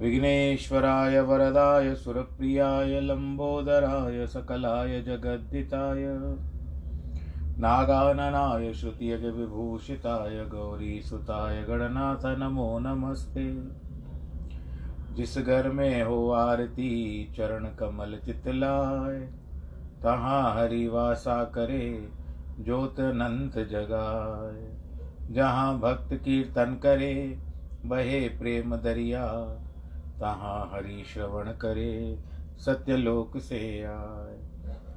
विघ्नेश्वराय वरदाय, सुरप्रियाय लम्बोदराय सकलाय जगद्दिताय नागाननाय श्रुतियगविभूषिताय गौरीसुताय, गणनाथ नमो नमस्ते। जिस घर में हो आरती, चरण कमल चितलाय, तहाँ हरि वासा करे ज्योत अनंत जगाए जहाँ भक्त कीर्तन करे, बहे प्रेम दरिया। तहाँ हरि श्रवण करे, सत्यलोक से आए।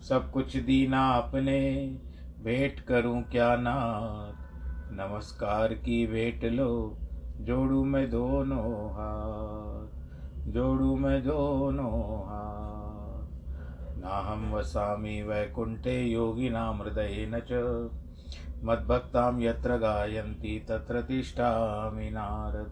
सब कुछ दीना अपने भेंट करूँ क्या नाथ? नमस्कार की भेंट लो, जोड़ू मैं दोनों हाथ। जोड़ू मैं दोनों हाथ। ना हम वसामि वैकुण्ठे योगिनां हृदयेन च। मद्भक्तां यत्र गायन्ति, तत्र तिष्ठामि नारद।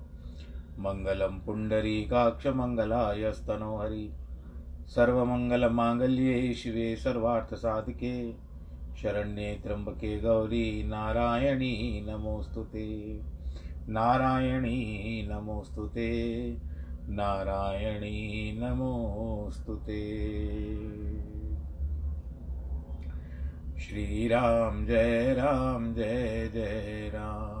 मङ्गलं पुण्डरीकाक्षमङ्गलाय स्तनोहरि सर्वमङ्गलमाङ्गल्ये शिवे सर्वार्थसाधिके शरण्ये त्र्यम्बके गौरी नारायणी नमोऽस्तु ते। नारायणी नमोऽस्तु ते। नारायणी नमोऽस्तु ते। श्रीराम जय राम जय जय राम।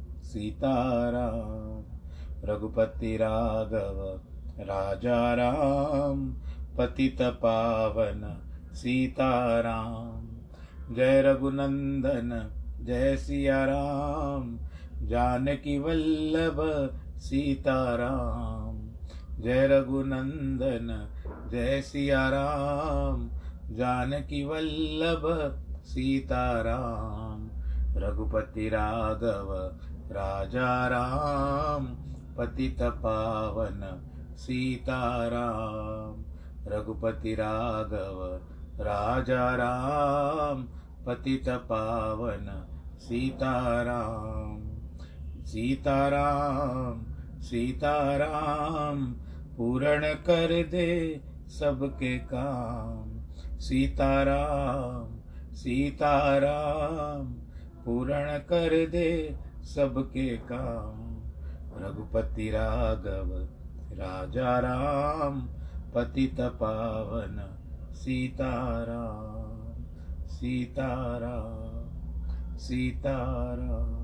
सीताराम, रघुपति राघव राजा राम पतित पावन सीताराम। जय रघुनंदन, जय सिया राम जानकी वल्लभ सीताराम। जय रघुनंदन, जय सिया राम जानकी वल्लभ सीताराम। रघुपति राघव राजा राम, पतित पावन सीताराम, रघुपति राघव, राजा राम, पतित पावन सीताराम। सीताराम सीताराम, पूर्ण कर दे सबके काम। सीताराम सीताराम, पूर्ण कर दे सबके काम। रघुपति राघव, राजा राम, पतित पावन, सीताराम सीताराम सीताराम।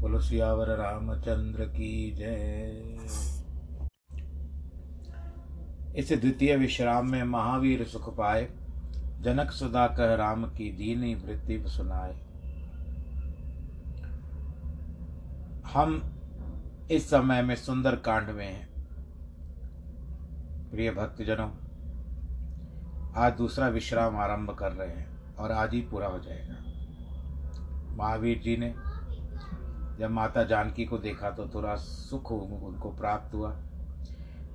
बोलो, सियावर रामचंद्र की जय। इस द्वितीय विश्राम में महावीर सुख पाए, जनक सुधा कह राम की दीनी वृत्ति सुनाए। हम इस समय में सुंदर कांड में हैं। प्रिय भक्तजनों, आज दूसरा विश्राम आरंभ कर रहे हैं और आज ही पूरा हो जाएगा। महावीर जी ने जब माता जानकी को देखा तो थोड़ा सुख उनको प्राप्त हुआ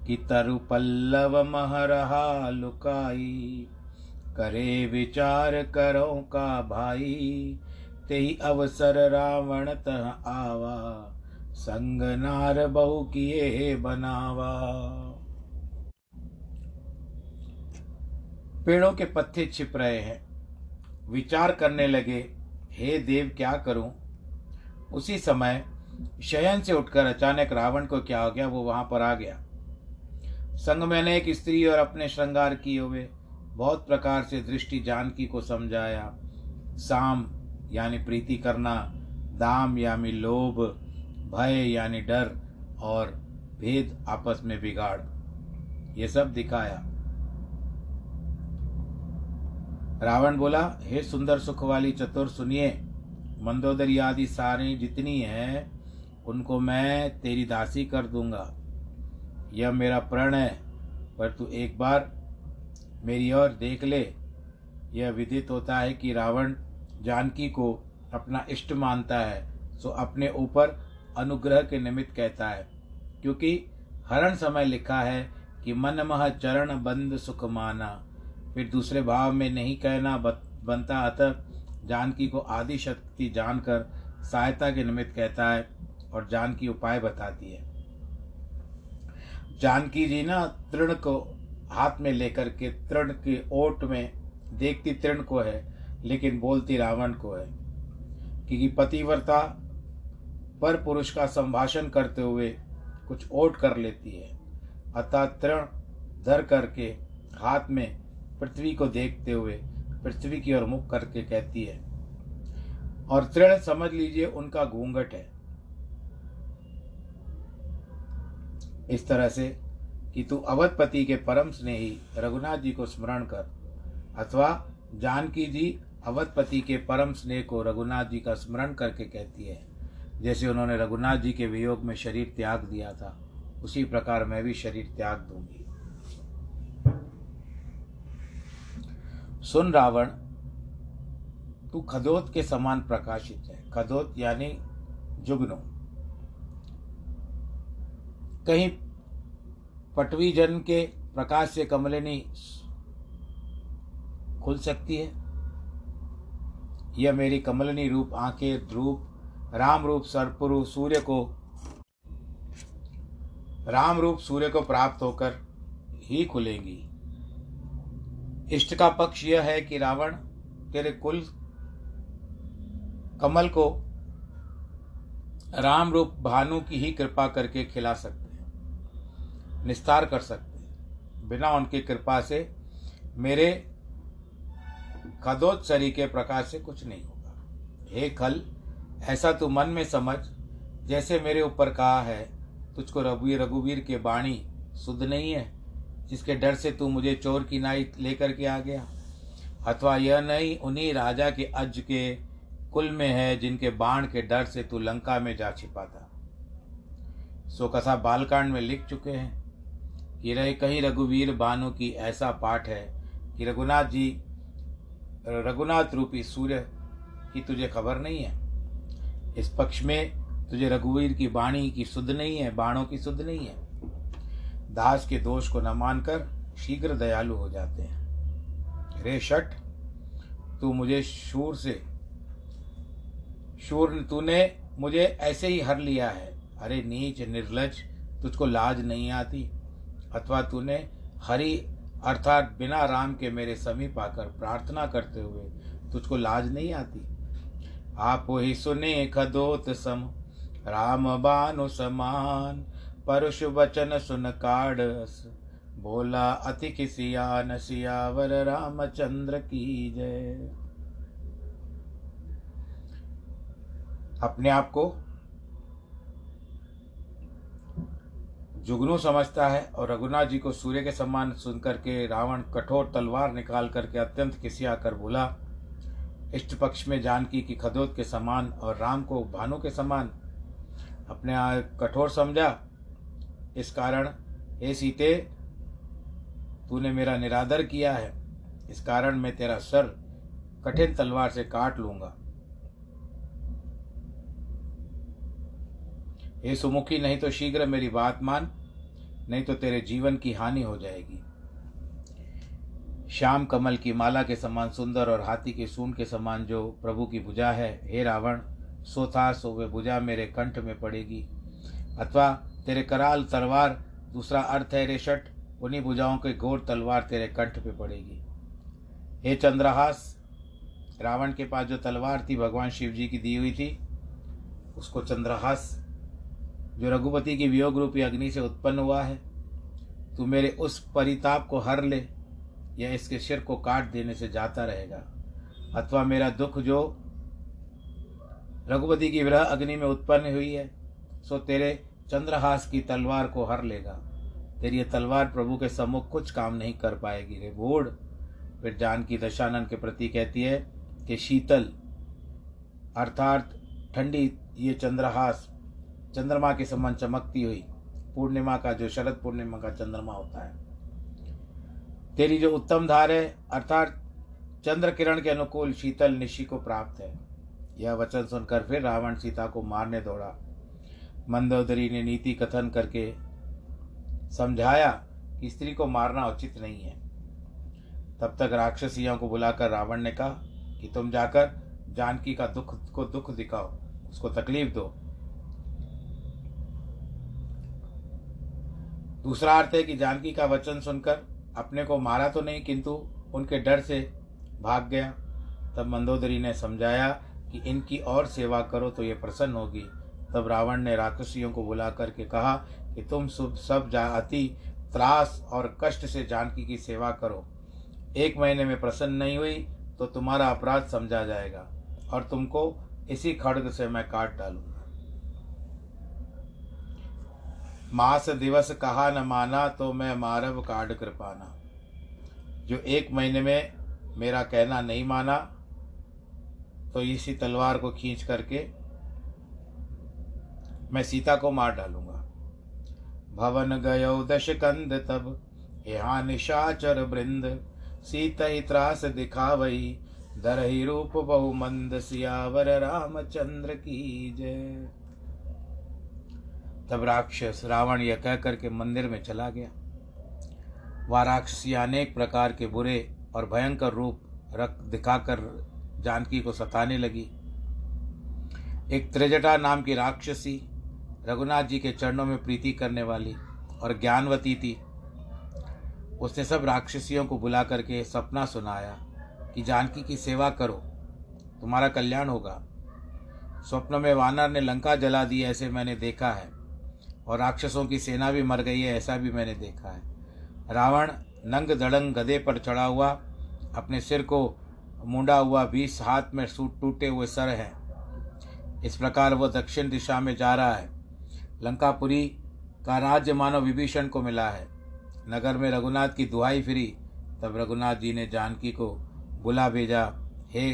कि तरु पल्लव महरहा लुकाई, करे विचार करो का भाई ते अवसर रावण तह आवा, संग नार बहु किए बनावा। पेड़ों के पत्ते छिप रहे हैं। विचार करने लगे, हे देव, क्या करूँ? उसी समय शयन से उठकर अचानक रावण को क्या हो गया, वो वहाँ पर आ गया। संग मैंने एक स्त्री और अपने श्रृंगार किए हुए बहुत प्रकार से दृष्टि जानकी को समझाया। साम यानी प्रीति करना, दाम यानी लोभ, भय यानी डर और भेद आपस में बिगाड़। ये सब दिखाया। रावण बोला, हे सुंदर सुख वाली चतुर, सुनिए, मंदोदरी आदि सारी जितनी है, उनको मैं तेरी दासी कर दूँगा। यह मेरा प्रण है, पर तू एक बार मेरी ओर देख ले। यह विदित होता है कि रावण जानकी को अपना इष्ट मानता है, सो अपने ऊपर अनुग्रह के निमित्त कहता है। क्योंकि हरण समय लिखा है कि मन मह चरण बंद सुख माना। फिर दूसरे भाव में नहीं कहना बनता, अतः जानकी को आदि शक्ति जानकर सहायता के निमित्त कहता है और जानकी उपाय बताती है। जानकी जी ना तृण को हाथ में लेकर के तृण के ओट में, देखती तृण को है लेकिन बोलती रावण को है क्योंकि पतिव्रता पर पुरुष का संभाषण करते हुए कुछ ओट कर लेती है। अतः तृण धर करके हाथ में पृथ्वी को देखते हुए पृथ्वी की ओर मुख करके कहती है, और तृण समझ लीजिए उनका घूंघट है। इस तरह से कि तू अवधपति के परम स्नेही रघुनाथ जी को स्मरण कर, अथवा जानकी जी अवधपति के परम स्नेह को रघुनाथ जी का स्मरण करके कहती है, जैसे उन्होंने रघुनाथ जी के वियोग में शरीर त्याग दिया था, उसी प्रकार मैं भी शरीर त्याग दूँगी। सुन रावण, तू खदोत के समान प्रकाशित है। खदोत यानी जुगनू। कहीं पटवी जन के प्रकाश से कमलिनी खुल सकती है? यह मेरी कमलनी रूप आँखें रूप राम रूप सर्पुरु सूर्य को राम रूप सूर्य को प्राप्त होकर ही खुलेंगी। इष्ट का पक्ष यह है कि रावण तेरे कुल कमल को राम रूप भानु की ही कृपा करके खिला सकते हैं, निस्तार कर सकते हैं। बिना उनकी कृपा से मेरे खदोत्सरी के प्रकाश से कुछ नहीं होगा। हे खल, ऐसा तू मन में समझ, जैसे मेरे ऊपर कहा है, तुझको रघुवीर रघुवीर के बाणी शुद्ध नहीं है, जिसके डर से तू मुझे चोर की नाई लेकर के आ गया। अथवा यह नहीं, उन्हीं राजा के अज के कुल में है, जिनके बाण के डर से तू लंका में जा छिपा था। सो कथा बालकांड में लिख चुके हैं कि रहे कहीं रघुवीर बानु की ऐसा पाठ है कि रघुनाथ जी रघुनाथ रूपी सूर्य की तुझे खबर नहीं है। इस पक्ष में तुझे रघुवीर की बाणी की शुद्ध नहीं है, बाणों की शुद्ध नहीं है। दास के दोष को न मानकर शीघ्र दयालु हो जाते हैं। रे शट, तू मुझे शूर से, शूर तूने मुझे ऐसे ही हर लिया है। अरे नीच निर्लज, तुझको लाज नहीं आती। अथवा तूने हरि अर्थात बिना राम के मेरे समीप आकर प्रार्थना करते हुए तुझको लाज नहीं आती? आप ही सुने खदोत सम, राम बानु समान, परुष वचन सुन काढ़स बोला अति किसिया नसियावर रामचंद्र की जय। अपने आप को जुगनू समझता है और रघुनाथ जी को सूर्य के समान सुनकर के रावण कठोर तलवार निकाल करके अत्यंत किसिया कर बोला, इष्ट पक्ष में जानकी की खदोत के समान और राम को भानु के समान अपने कठोर समझा। इस कारण, हे सीते, तूने मेरा निरादर किया है। इस कारण मैं तेरा सर कठिन तलवार से काट लूँगा। हे सुमुखी नहीं तो शीघ्र मेरी बात मान, नहीं तो तेरे जीवन की हानि हो जाएगी। श्याम कमल की माला के समान सुंदर और हाथी के सून के समान जो प्रभु की भुजा है, हे रावण, सो था सो वे भुजा मेरे कंठ में पड़ेगी। अथवा, तेरे कराल तलवार, दूसरा अर्थ है रेशट, उन्हीं भुजाओं के घोर तलवार तेरे कंठ पे पड़ेगी। हे चंद्रहास, रावण के पास जो तलवार थी, भगवान शिव जी की दी हुई थी, उसको चंद्रहास जो रघुपति की वियोग रूपी अग्नि से उत्पन्न हुआ है, तू मेरे उस परिताप को हर ले, या इसके सिर को काट देने से जाता रहेगा। अथवा मेरा दुख जो रघुपति की विरह अग्नि में उत्पन्न हुई है, सो तेरे चंद्रहास की तलवार को हर लेगा। तेरी यह तलवार प्रभु के सम्मुख कुछ काम नहीं कर पाएगी। रे बूढ़ फिर जानकी दशानंद के प्रति कहती है कि शीतल, अर्थात ठंडी ये चंद्रहास चंद्रमा के समान चमकती हुई। पूर्णिमा का जो शरद, पूर्णिमा का चंद्रमा होता है। तेरी जो उत्तम धार है, अर्थात चंद्र किरण के अनुकूल शीतल निशि को प्राप्त है। यह वचन सुनकर फिर रावण सीता को मारने दौड़ा। मंदोदरी ने नीति कथन करके समझाया कि स्त्री को मारना उचित नहीं है। तब तक राक्षसियों को बुलाकर रावण ने कहा कि तुम जाकर जानकी का दुख को दुख दिखाओ, उसको तकलीफ़ दो। दूसरा अर्थ है कि जानकी का वचन सुनकर अपने को मारा तो नहीं, किंतु उनके डर से भाग गया। तब मंदोदरी ने समझाया कि इनकी और सेवा करो तो ये प्रसन्न होगी। तब रावण ने राक्षसियों को बुला करके कहा कि तुम सब सब जाति त्रास और कष्ट से जानकी की सेवा करो। एक महीने में प्रसन्न नहीं हुई तो तुम्हारा अपराध समझा जाएगा और तुमको इसी खड़ग से मैं काट डालूँगा मास दिवस कहा न माना तो मैं मारव काट कृपाना। जो एक महीने में मेरा कहना नहीं माना तो इसी तलवार को खींच करके मैं सीता को मार डालूँगा। भवन गयो दश कंद तब यहाँ निशाचर बृंद सीता ही त्रास दिखावई दर ही रूप बहु मंद सियावर रामचंद्र की जय। तब राक्षस रावण यह कह करके मंदिर में चला गया। वह राक्षसी अनेक प्रकार के बुरे और भयंकर रूप रख दिखाकर जानकी को सताने लगी। एक त्रिजटा नाम की राक्षसी रघुनाथ जी के चरणों में प्रीति करने वाली और ज्ञानवती थी। उसने सब राक्षसियों को बुला करके सपना सुनाया कि जानकी की सेवा करो, तुम्हारा कल्याण होगा। स्वप्न में वानर ने लंका जला दी, ऐसे मैंने देखा है। और राक्षसों की सेना भी मर गई है, ऐसा भी मैंने देखा है। रावण नंग दड़ंग गधे पर चढ़ा हुआ, अपने सिर को मुंडा हुआ बीस हाथ में सूट टूटे हुए सर है। इस प्रकार वह दक्षिण दिशा में जा रहा है। लंकापुरी का राज्य मानव विभीषण को मिला है। नगर में रघुनाथ की दुहाई फिरी, तब रघुनाथ जी ने जानकी को बुला भेजा, हे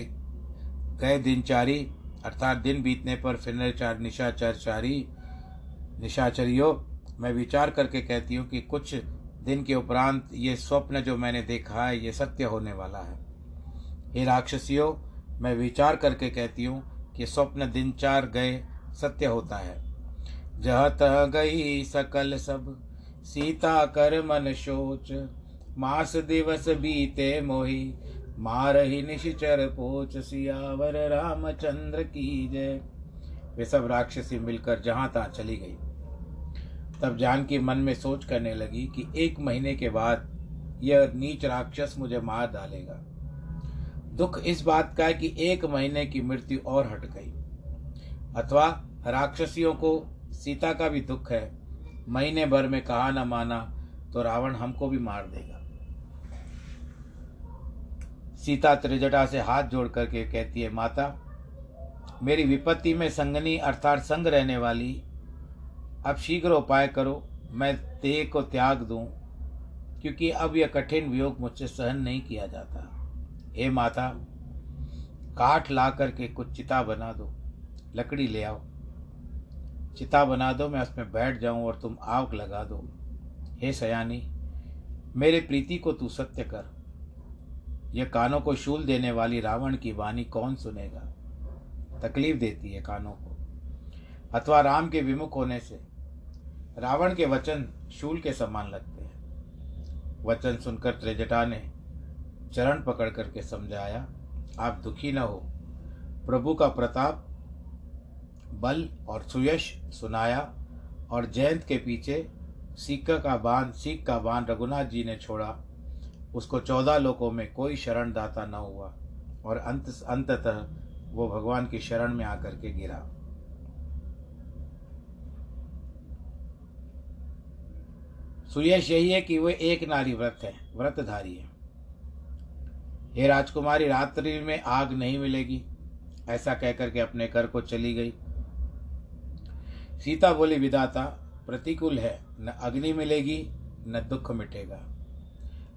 गए दिनचारी, अर्थात दिन बीतने पर फिर चार निशाचरचारी निशाचरियो, मैं विचार करके कहती हूँ कि कुछ दिन के उपरांत ये स्वप्न जो मैंने देखा है, ये सत्य होने वाला है। हे राक्षसियों, मैं विचार करके कहती हूँ कि स्वप्न दिन चार गए, सत्य होता है। जह तह गई सकल सब, सीता कर मन सोच मास दिवस बीते मोही, मार ही निशिचर पोच, सियावर रामचंद्र की जय। वे सब राक्षसी मिलकर जहाँ तहाँ चली गई। तब जानकी मन में सोच करने लगी कि एक महीने के बाद यह नीच राक्षस मुझे मार डालेगा। दुख इस बात का है कि एक महीने की मृत्यु और हट गई। अथवा राक्षसियों को सीता का भी दुख है। महीने भर में कहा न माना तो रावण हमको भी मार देगा। सीता त्रिजटा से हाथ जोड़ करके कहती है, माता, मेरी विपत्ति में संगनी अर्थात संग रहने वाली अब शीघ्र उपाय करो, मैं देह को त्याग दूँ, क्योंकि अब यह कठिन वियोग मुझसे सहन नहीं किया जाता। हे माता, काठ ला करके कुछ चिता बना दो, लकड़ी ले आओ। चिता बना दो, मैं उसमें बैठ जाऊँ और तुम आग लगा दो। हे सयानी, मेरे प्रीति को तू सत्य कर। यह कानों को शूल देने वाली रावण की वाणी कौन सुनेगा? तकलीफ़ देती है कानों को। अथवा राम के विमुख होने से रावण के वचन शूल के समान लगते हैं। वचन सुनकर त्रिजटा ने चरण पकड़ करके समझाया, आप दुखी न हो। प्रभु का प्रताप, बल और सुयश सुनाया और जयंत के पीछे सीख का बाँध सीख का बाँध रघुनाथ जी ने छोड़ा। उसको चौदह लोकों में कोई शरण दाता न हुआ और अंत, अंततः वो भगवान की शरण में आकर के गिरा। सुयश यही है कि वे एक नारी व्रत है, व्रतधारी है। हे राजकुमारी, रात्रि में आग नहीं मिलेगी, ऐसा कहकर के अपने घर को चली गई। सीता बोली विदाता प्रतिकूल है, न अग्नि मिलेगी, न दुख मिटेगा।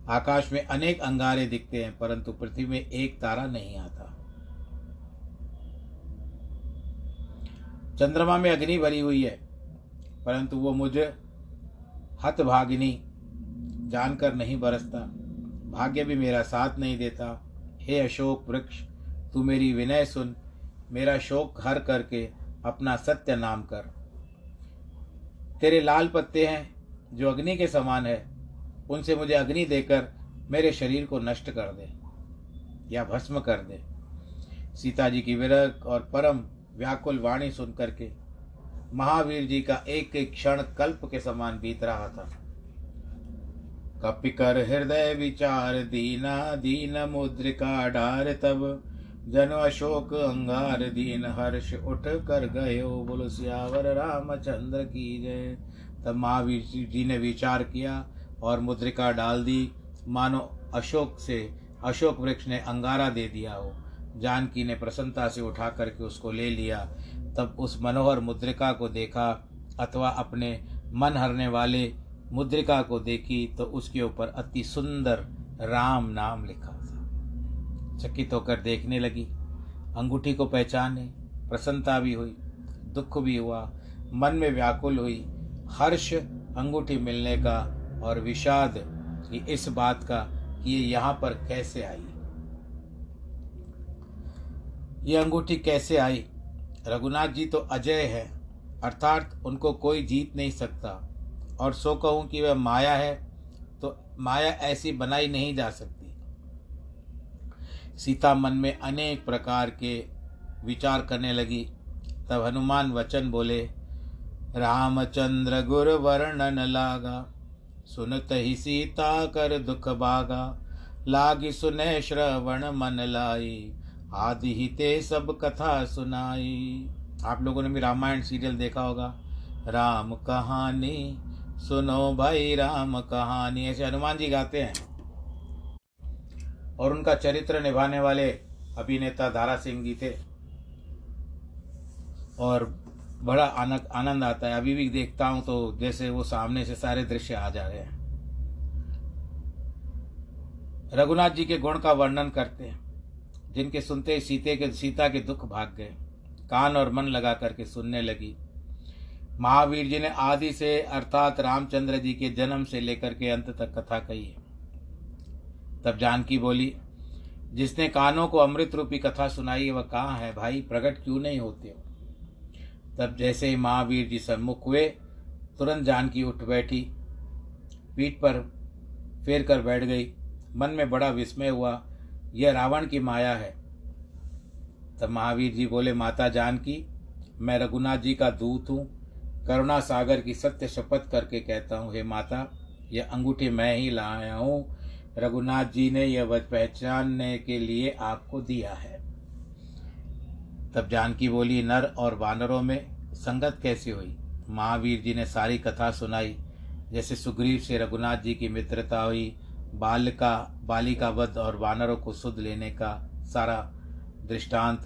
आकाश में अनेक अंगारे दिखते हैं, परंतु पृथ्वी में एक तारा नहीं आता। चंद्रमा में अग्नि भरी हुई है, परंतु वो मुझे हतभागिनी जानकर नहीं बरसता। भाग्य भी मेरा साथ नहीं देता। हे अशोक वृक्ष, तू मेरी विनय सुन। मेरा शोक हर करके अपना सत्य नाम कर। तेरे लाल पत्ते हैं, जो अग्नि के समान है। उनसे मुझे अग्नि देकर मेरे शरीर को नष्ट कर दे या भस्म कर दे। सीता जी की विरक और परम व्याकुल वाणी सुन करके महावीर जी का एक एक क्षण कल्प के समान बीत रहा था। कपिकर हृदय विचार दीना, दीन मुद्रिका डार तब। जन अशोक अंगार दीन हर्ष उठ कर गए बोलो, सियावर रामचंद्र की जय। तब महावीर जी ने विचार किया और मुद्रिका डाल दी। मानो अशोक से, अशोक वृक्ष ने अंगारा दे दिया हो। जानकी ने प्रसन्नता से उठा करके उसको ले लिया। तब उस मनोहर मुद्रिका को देखा, अथवा अपने मन हरने वाले मुद्रिका को देखी तो उसके ऊपर अति सुंदर राम नाम लिखा था। चकित होकर देखने लगी। अंगूठी को पहचाने, प्रसन्नता भी हुई, दुख भी हुआ, मन में व्याकुल हुई। हर्ष अंगूठी मिलने का और विषाद इस बात का कि ये यहाँ पर कैसे आई? ये अंगूठी कैसे आई? रघुनाथ जी तो अजय है, अर्थात उनको कोई जीत नहीं सकता। और सो कहूँ कि वह माया है तो माया ऐसी बनाई नहीं जा सकती। सीता मन में अनेक प्रकार के विचार करने लगी। तब हनुमान वचन बोले, रामचंद्र गुर वर्णन लागा, सुनत ही सीता कर दुख बागा। लागी सुने श्रवण मन लाई आदि ही ते सब कथा सुनाई। आप लोगों ने भी रामायण सीरियल देखा होगा। राम कहानी, सुनो भाई राम कहानी, ऐसे हनुमान जी गाते हैं। और उनका चरित्र निभाने वाले अभिनेता धारा सिंह जी थे। और बड़ा आनंद आनंद आता है। अभी भी देखता हूँ तो जैसे वो सामने से सारे दृश्य आ जा रहे हैं। रघुनाथ जी के गुण का वर्णन करते हैं। जिनके सुनते ही सीते के, सीता के दुख भाग गए। कान और मन लगा करके सुनने लगी। महावीर जी ने आदि से, अर्थात रामचंद्र जी के जन्म से लेकर के अंत तक कथा कही है। तब जानकी बोली, जिसने कानों को अमृत रूपी कथा सुनाई, वह कहाँ है? भाई प्रकट क्यों नहीं होते हो? तब जैसे ही महावीर जी सम्मुख हुए, तुरंत जानकी उठ बैठी। पीठ पर फेर कर बैठ गई। मन में बड़ा विस्मय हुआ यह रावण की माया है। तब महावीर जी बोले, माता जानकी, मैं रघुनाथ जी का दूत हूँ। करुणा सागर की सत्य शपथ करके कहता हूँ, हे माता यह अंगूठी मैं ही लाया हूँ। रघुनाथ जी ने यह पहचानने के लिए आपको दिया है। तब जानकी बोली, नर और वानरों में संगत कैसी हुई? महावीर जी ने सारी कथा सुनाई। जैसे सुग्रीव से रघुनाथ जी की मित्रता हुई बाल का बाली का वध और वानरों को सुध लेने का सारा दृष्टांत।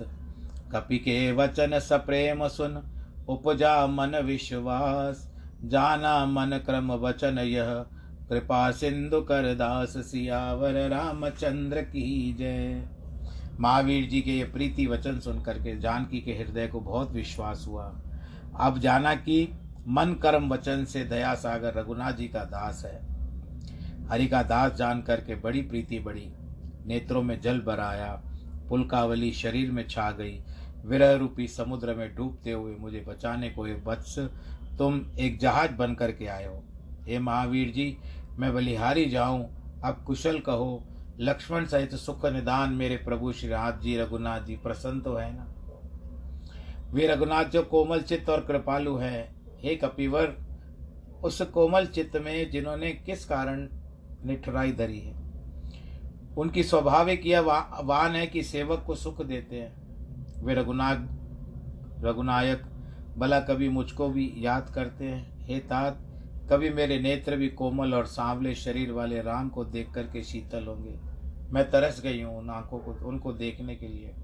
कपि के वचन सप्रेम सुन, उपजा मन विश्वास। जाना मन क्रम वचन यह, कृपा सिंधु कर दास सियावर रामचंद्र की जय। महावीर जी के ये प्रीति वचन सुन करके जानकी के हृदय को बहुत विश्वास हुआ। अब जाना कि मन कर्म वचन से दया सागर रघुनाथ जी का दास है। हरि का दास जान करके बड़ी प्रीति बढ़ी। नेत्रों में जल भराया पुलकावली शरीर में छा गई। विरह रूपी समुद्र में डूबते हुए मुझे बचाने को वत्स तुम एक जहाज़ बन करके आए हो हे महावीर जी, मैं बलिहारी जाऊँ, अब कुशल कहो। लक्ष्मण सहित सुख निदान मेरे प्रभु श्री राज जी, रघुनाथ जी प्रसन्न तो है ना? वे रघुनाथ जो कोमल चित्त और कृपालु है, हे कपिवर, उस कोमल चित्त में जिन्होंने किस कारण निठुराई धरी है। उनकी स्वाभाविक यह वा, वान है कि सेवक को सुख देते हैं। वे रघुनाथ रघुनायक भला कभी मुझको भी याद करते हैं। हे तात कभी मेरे नेत्र भी कोमल और सांवले शरीर वाले राम को देख करके शीतल होंगे। मैं तरस गई हूँ उन आँखों को उनको देखने के लिए।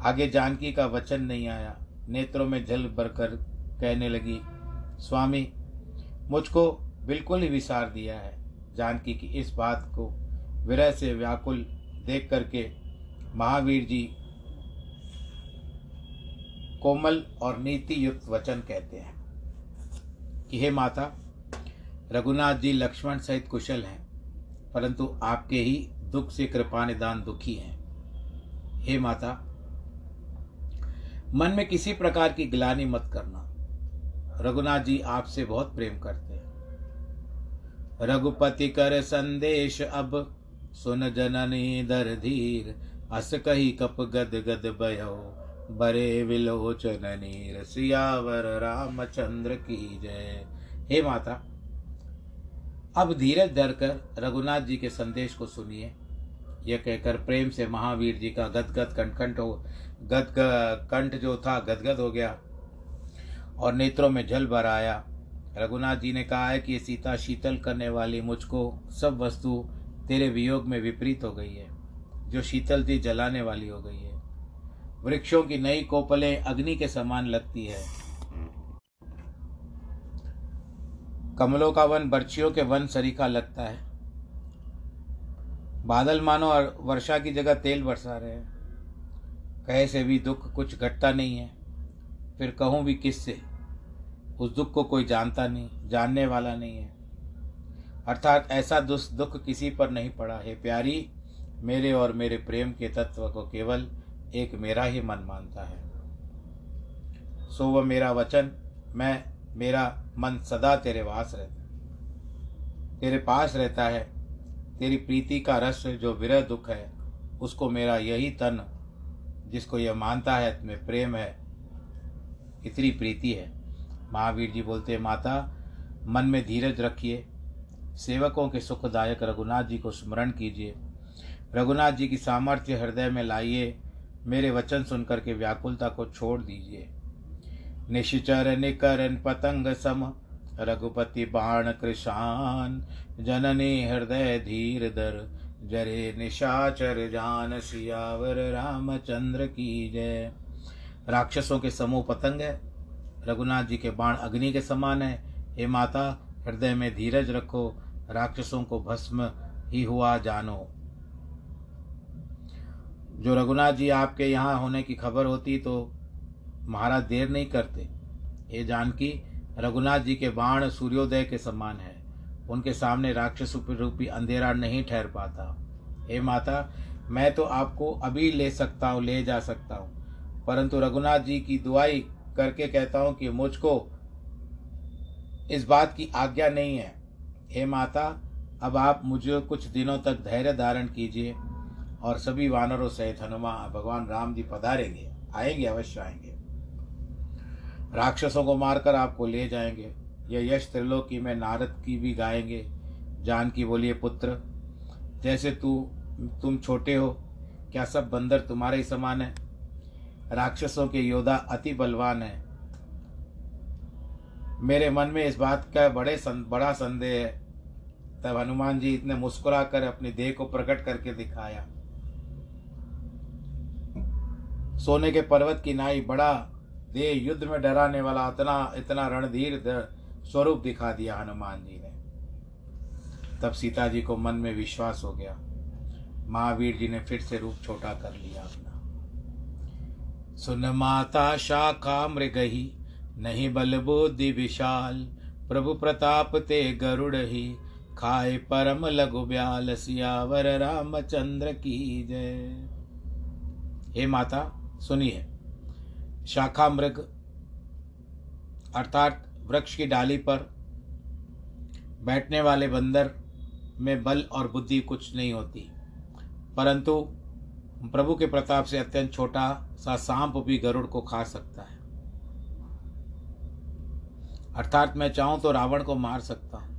आगे जानकी का वचन नहीं आया। नेत्रों में जल भरकर कहने लगी स्वामी मुझको बिल्कुल ही विसार दिया है। जानकी की इस बात को विरह से व्याकुल देख करके महावीर जी कोमल और नीति युक्त वचन कहते हैं कि हे माता, रघुनाथ जी लक्ष्मण सहित कुशल हैं, परंतु आपके ही दुख से कृपा निदान दुखी हैं। हे माता, मन में किसी प्रकार की ग्लानी मत करना। रघुनाथ जी आपसे बहुत प्रेम करते हैं। रघुपति कर संदेश अब। सुन जननी दर धीर, अस कही कप गद गद भयो बरे विलोचन नीर, सियावर रामचंद्र की जय। हे माता, अब धीरज धरकर रघुनाथ जी के संदेश को सुनिए। यह कहकर प्रेम से महावीर जी का गदगद कंठ हो गद कंठ जो था गदगद हो गया। और नेत्रों में जल भर आया। रघुनाथ जी ने कहा है कि ये सीता शीतल करने वाली मुझको सब वस्तु तेरे वियोग में विपरीत हो गई है, जो शीतल थी जलाने वाली हो गई है। वृक्षों की नई कोपलें अग्नि के समान लगती है। कमलों का वन बर्चियों के वन सरीखा लगता है। बादल मानो और वर्षा की जगह तेल बरसा रहे हैं। कहे से भी दुख कुछ घटता नहीं है, फिर कहूँ भी किससे? उस दुख को कोई जानता नहीं, जानने वाला नहीं है। अर्थात ऐसा दुख दुख किसी पर नहीं पड़ा। है प्यारी, मेरे और मेरे प्रेम के तत्व को केवल एक मेरा ही मन मानता है। सो वह मेरा वचन, मैं, मेरा मन सदा तेरे वास रहता तेरे पास रहता है। तेरी प्रीति का रस, जो विरह दुख है, उसको मेरा यही तन, जिसको यह मानता है, तुम्हें प्रेम है, इतनी प्रीति है। महावीर जी बोलते माता, मन में धीरज रखिए। सेवकों के सुखदायक रघुनाथ जी को स्मरण कीजिए। रघुनाथ जी की सामर्थ्य हृदय में लाइए। मेरे वचन सुनकर के व्याकुलता को छोड़ दीजिए। निश्चर निकरन पतंग सम, रघुपति बाण कृषान जननी हृदय धीर दर जरे निशाचर जान सियावर रामचंद्र की जय। राक्षसों के समूह पतंग है। रघुनाथ जी के बाण अग्नि के समान है। हे माता, हृदय में धीरज रखो, राक्षसों को भस्म ही हुआ जानो। जो रघुनाथ जी आपके यहाँ होने की खबर होती तो महाराज देर नहीं करते। ये जानकी, रघुनाथ जी के बाण सूर्योदय के समान है। उनके सामने राक्षस रूपी अंधेरा नहीं ठहर पाता। हे माता, मैं तो आपको अभी ले सकता हूँ, ले जा सकता हूँ। परंतु रघुनाथ जी की दुआई करके कहता हूँ कि मुझको इस बात की आज्ञा नहीं है। हे माता, अब आप मुझे कुछ दिनों तक धैर्य धारण कीजिए और सभी वानरों सहित हनुमान भगवान राम जी पधारेंगे, आएँगे, अवश्य आएँगे। राक्षसों को मारकर आपको ले जाएँगे। यह यश त्रिलोकी में नारद की भी गाएँगे। जान की बोलिए, पुत्र, जैसे तू, तुम छोटे हो, क्या सब बंदर तुम्हारे ही समान है? राक्षसों के योद्धा अति बलवान है। मेरे मन में इस बात का बड़े सं, बड़ा संदेह है। तब हनुमान जी इतने मुस्कुरा कर अपनी देह को प्रकट करके दिखाया। सोने के पर्वत की नाई बड़ा देह युद्ध में डराने वाला इतना इतना रणधीर स्वरूप दिखा दिया हनुमान जी ने। तब सीता जी को मन में विश्वास हो गया। महावीर जी ने फिर से रूप छोटा कर लिया अपना। सुन माता शाखा मृगही, नहीं बल बुद्धि विशाल। प्रभु प्रताप ते गरुड़ ही खाए परम लघु ब्याल, सियावर रामचंद्र की जय। हे माता, सुनिए। शाखा मृग, अर्थात वृक्ष की डाली पर बैठने वाले बंदर में बल और बुद्धि कुछ नहीं होती, परंतु प्रभु के प्रताप से अत्यंत छोटा सा सांप भी गरुड़ को खा सकता है। अर्थात मैं चाहूँ तो रावण को मार सकता हूँ।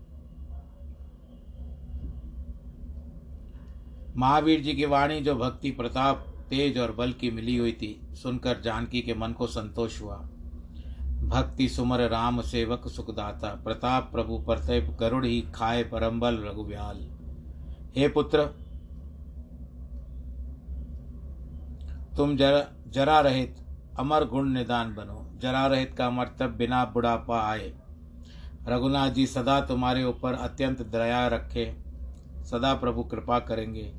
महावीर जी की वाणी, जो भक्ति, प्रताप, तेज और बल की मिली हुई थी, सुनकर जानकी के मन को संतोष हुआ। भक्ति सुमर राम सेवक सुखदाता, प्रताप प्रभु प्रत्यप गरुड़ ही खाए परम्बल रघुव्याल। हे पुत्र तुम जरा जरा रहित अमर गुण निदान बनो। जरा रहित का मतलब बिना बुढ़ापा आए। रघुनाथ जी सदा तुम्हारे ऊपर अत्यंत दया रखे। सदा प्रभु कृपा करेंगे।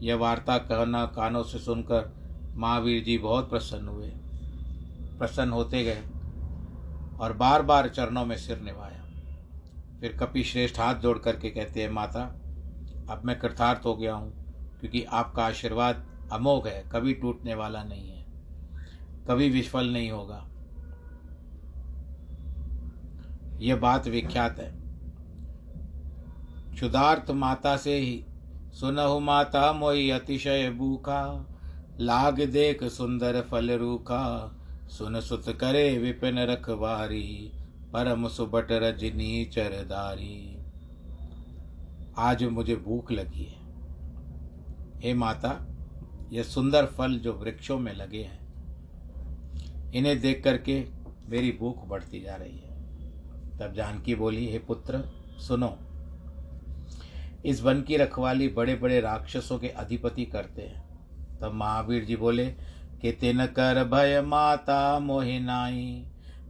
यह वार्ता कहना, कानों से सुनकर महावीर जी बहुत प्रसन्न हुए। प्रसन्न होते गए और बार बार चरणों में सिर निभाया। फिर कपि श्रेष्ठ हाथ जोड़ करके कहते हैं, माता, अब मैं कृतार्थ हो गया हूँ, क्योंकि आपका आशीर्वाद अमोघ है, कभी टूटने वाला नहीं है, कभी विफल नहीं होगा। यह बात विख्यात है। क्षुदार्थ माता से ही, सुनहु माता मोई अतिशय भूखा, लाग देख सुंदर फल रूखा, सुन सुत करे विपिन रखवारी परम सुबट रजनी चरदारी आज मुझे भूख लगी है। हे माता ये सुंदर फल जो वृक्षों में लगे हैं, इन्हें देख करके मेरी भूख बढ़ती जा रही है। तब जानकी बोली, हे पुत्र, सुनो। इस वन की रखवाली बड़े बड़े राक्षसों के अधिपति करते हैं। तब महावीर जी बोले, कि तिन कर भय माता मोहिनाई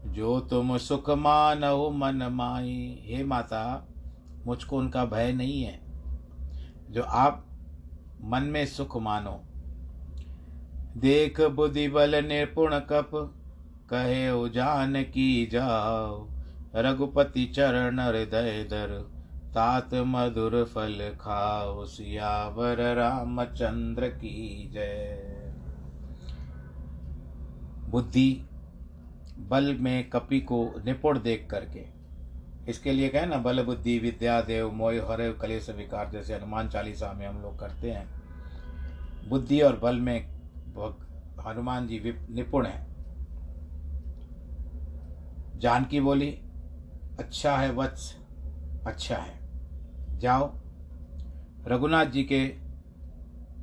जो तुम सुख मानो मन माई। हे माता, मुझको उनका भय नहीं है। जो आप मन में सुख मानो देख बुद्धि बल निपुण कप, कहे उजान की जाओ। रघुपति चरण हृदय दर तात मधुर फल खाओ। सियावर रामचंद्र की जय। बुद्धि बल में कपि को निपुण देख करके, इसके लिए कहे ना, बल बुद्धि विद्या देव मोय हरे कलेश विकार, जैसे हनुमान चालीसा में हम लोग करते हैं। बुद्धि और बल में हनुमान जी निपुण है। जानकी बोली अच्छा है वत्स अच्छा है। जाओ, रघुनाथ जी के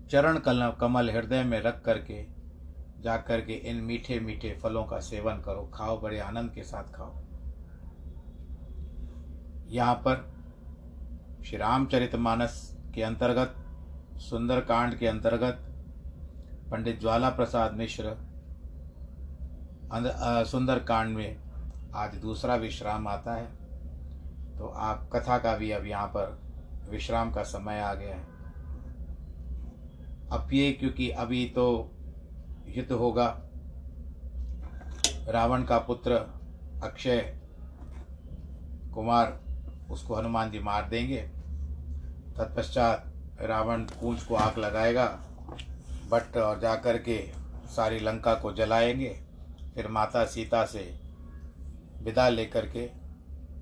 चरण कल कमल हृदय में रख करके, जा करके इन मीठे मीठे फलों का सेवन करो, खाओ, बड़े आनंद के साथ खाओ। यहाँ पर श्री रामचरित मानस के अंतर्गत, सुंदरकांड के अंतर्गत पंडित ज्वाला प्रसाद मिश्र सुंदरकांड में आज दूसरा विश्राम आता है। तो आप कथा का भी अब यहाँ पर विश्राम का समय आ गया है। अब ये क्योंकि अभी तो युद्ध होगा, रावण का पुत्र अक्षय कुमार उसको हनुमान जी मार देंगे। तत्पश्चात रावण पूंछ को आग लगाएगा बट और जा कर के सारी लंका को जलाएँगे। फिर माता सीता से विदा लेकर के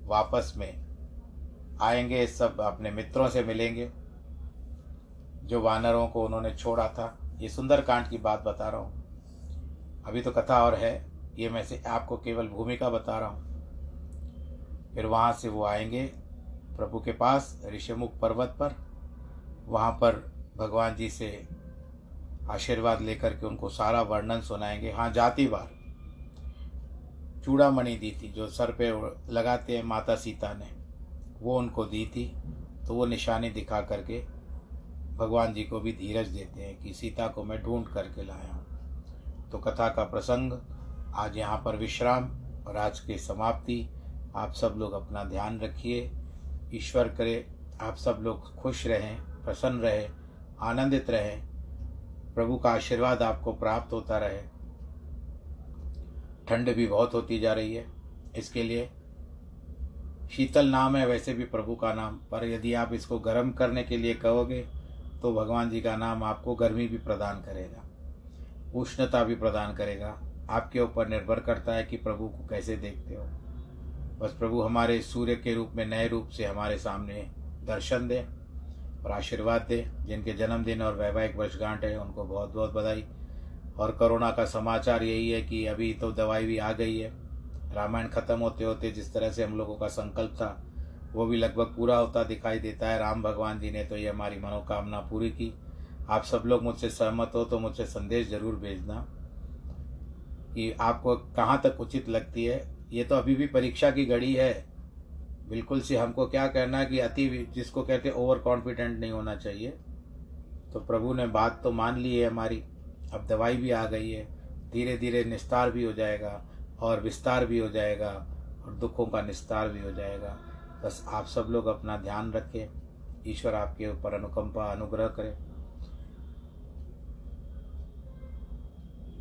वापस में आएँगे, सब अपने मित्रों से मिलेंगे, जो वानरों को उन्होंने छोड़ा था। ये सुंदर कांड की बात बता रहा हूँ। अभी तो कथा और है, ये मैं से आपको केवल भूमिका बता रहा हूँ। फिर वहाँ से वो आएँगे, प्रभु के पास ऋषिमुख पर्वत पर। वहाँ पर भगवान जी से आशीर्वाद लेकर के उनको सारा वर्णन सुनाएँगे। हाँ जातिवार चूड़ामणि दी थी, जो सर पे लगाते हैं माता सीता ने, वो उनको दी थी तो वो निशानी दिखा करके भगवान जी को भी धीरज देते हैं कि सीता को मैं ढूंढ करके लाया हूँ। तो कथा का प्रसंग, आज यहाँ पर विश्राम और आज की समाप्ति। आप सब लोग अपना ध्यान रखिए। ईश्वर करे, आप सब लोग खुश रहें, प्रसन्न रहें, आनंदित रहें। प्रभु का आशीर्वाद आपको प्राप्त होता रहे। ठंड भी बहुत होती जा रही है। इसके लिए शीतल नाम है, वैसे भी प्रभु का नाम। पर यदि आप इसको गर्म करने के लिए कहोगे तो भगवान जी का नाम आपको गर्मी भी प्रदान करेगा, उष्णता भी प्रदान करेगा। आपके ऊपर निर्भर करता है कि प्रभु को कैसे देखते हो। बस प्रभु हमारे सूर्य के रूप में नए रूप से हमारे सामने दर्शन दें। और आशीर्वाद दे, जिनके जन्मदिन और वैवाहिक वर्षगांठ है, उनको बहुत बहुत बधाई। और कोरोना का समाचार यही है कि अभी तो दवाई भी आ गई है। रामायण खत्म होते होते जिस तरह से हम लोगों का संकल्प था, वो भी लगभग पूरा होता दिखाई देता है। राम भगवान जी ने तो ये हमारी मनोकामना पूरी की। आप सब लोग मुझसे सहमत हो तो मुझसे संदेश ज़रूर भेजना कि आपको कहाँ तक उचित लगती है। ये तो अभी भी परीक्षा की घड़ी है। बिल्कुल से हमको क्या करना है कि अति जिसको कहते ओवर कॉन्फिडेंट नहीं होना चाहिए। तो प्रभु ने बात तो मान ली है हमारी। अब दवाई भी आ गई है। धीरे धीरे निस्तार भी हो जाएगा और विस्तार भी हो जाएगा और दुखों का निस्तार भी हो जाएगा। बस आप सब लोग अपना ध्यान रखें। ईश्वर आपके ऊपर अनुकंपा अनुग्रह करें।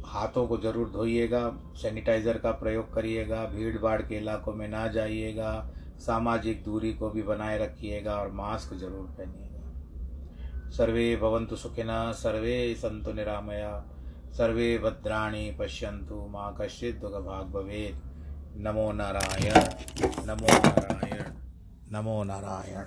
हाथों को ज़रूर धोइएगा, सैनिटाइज़र का प्रयोग करिएगा भीड़ भाड़ के इलाकों में ना जाइएगा सामाजिक दूरी को भी बनाए रखिएगा और मास्क ज़रूर पहनिएगा। सर्वे भवन्तु सुखिन सर्वे संतु निरामया, सर्वे भद्राणी पश्यंतु माँ कश्चित दुख भाग भवेद नमो नारायण नमो नारायण नमो नारायण।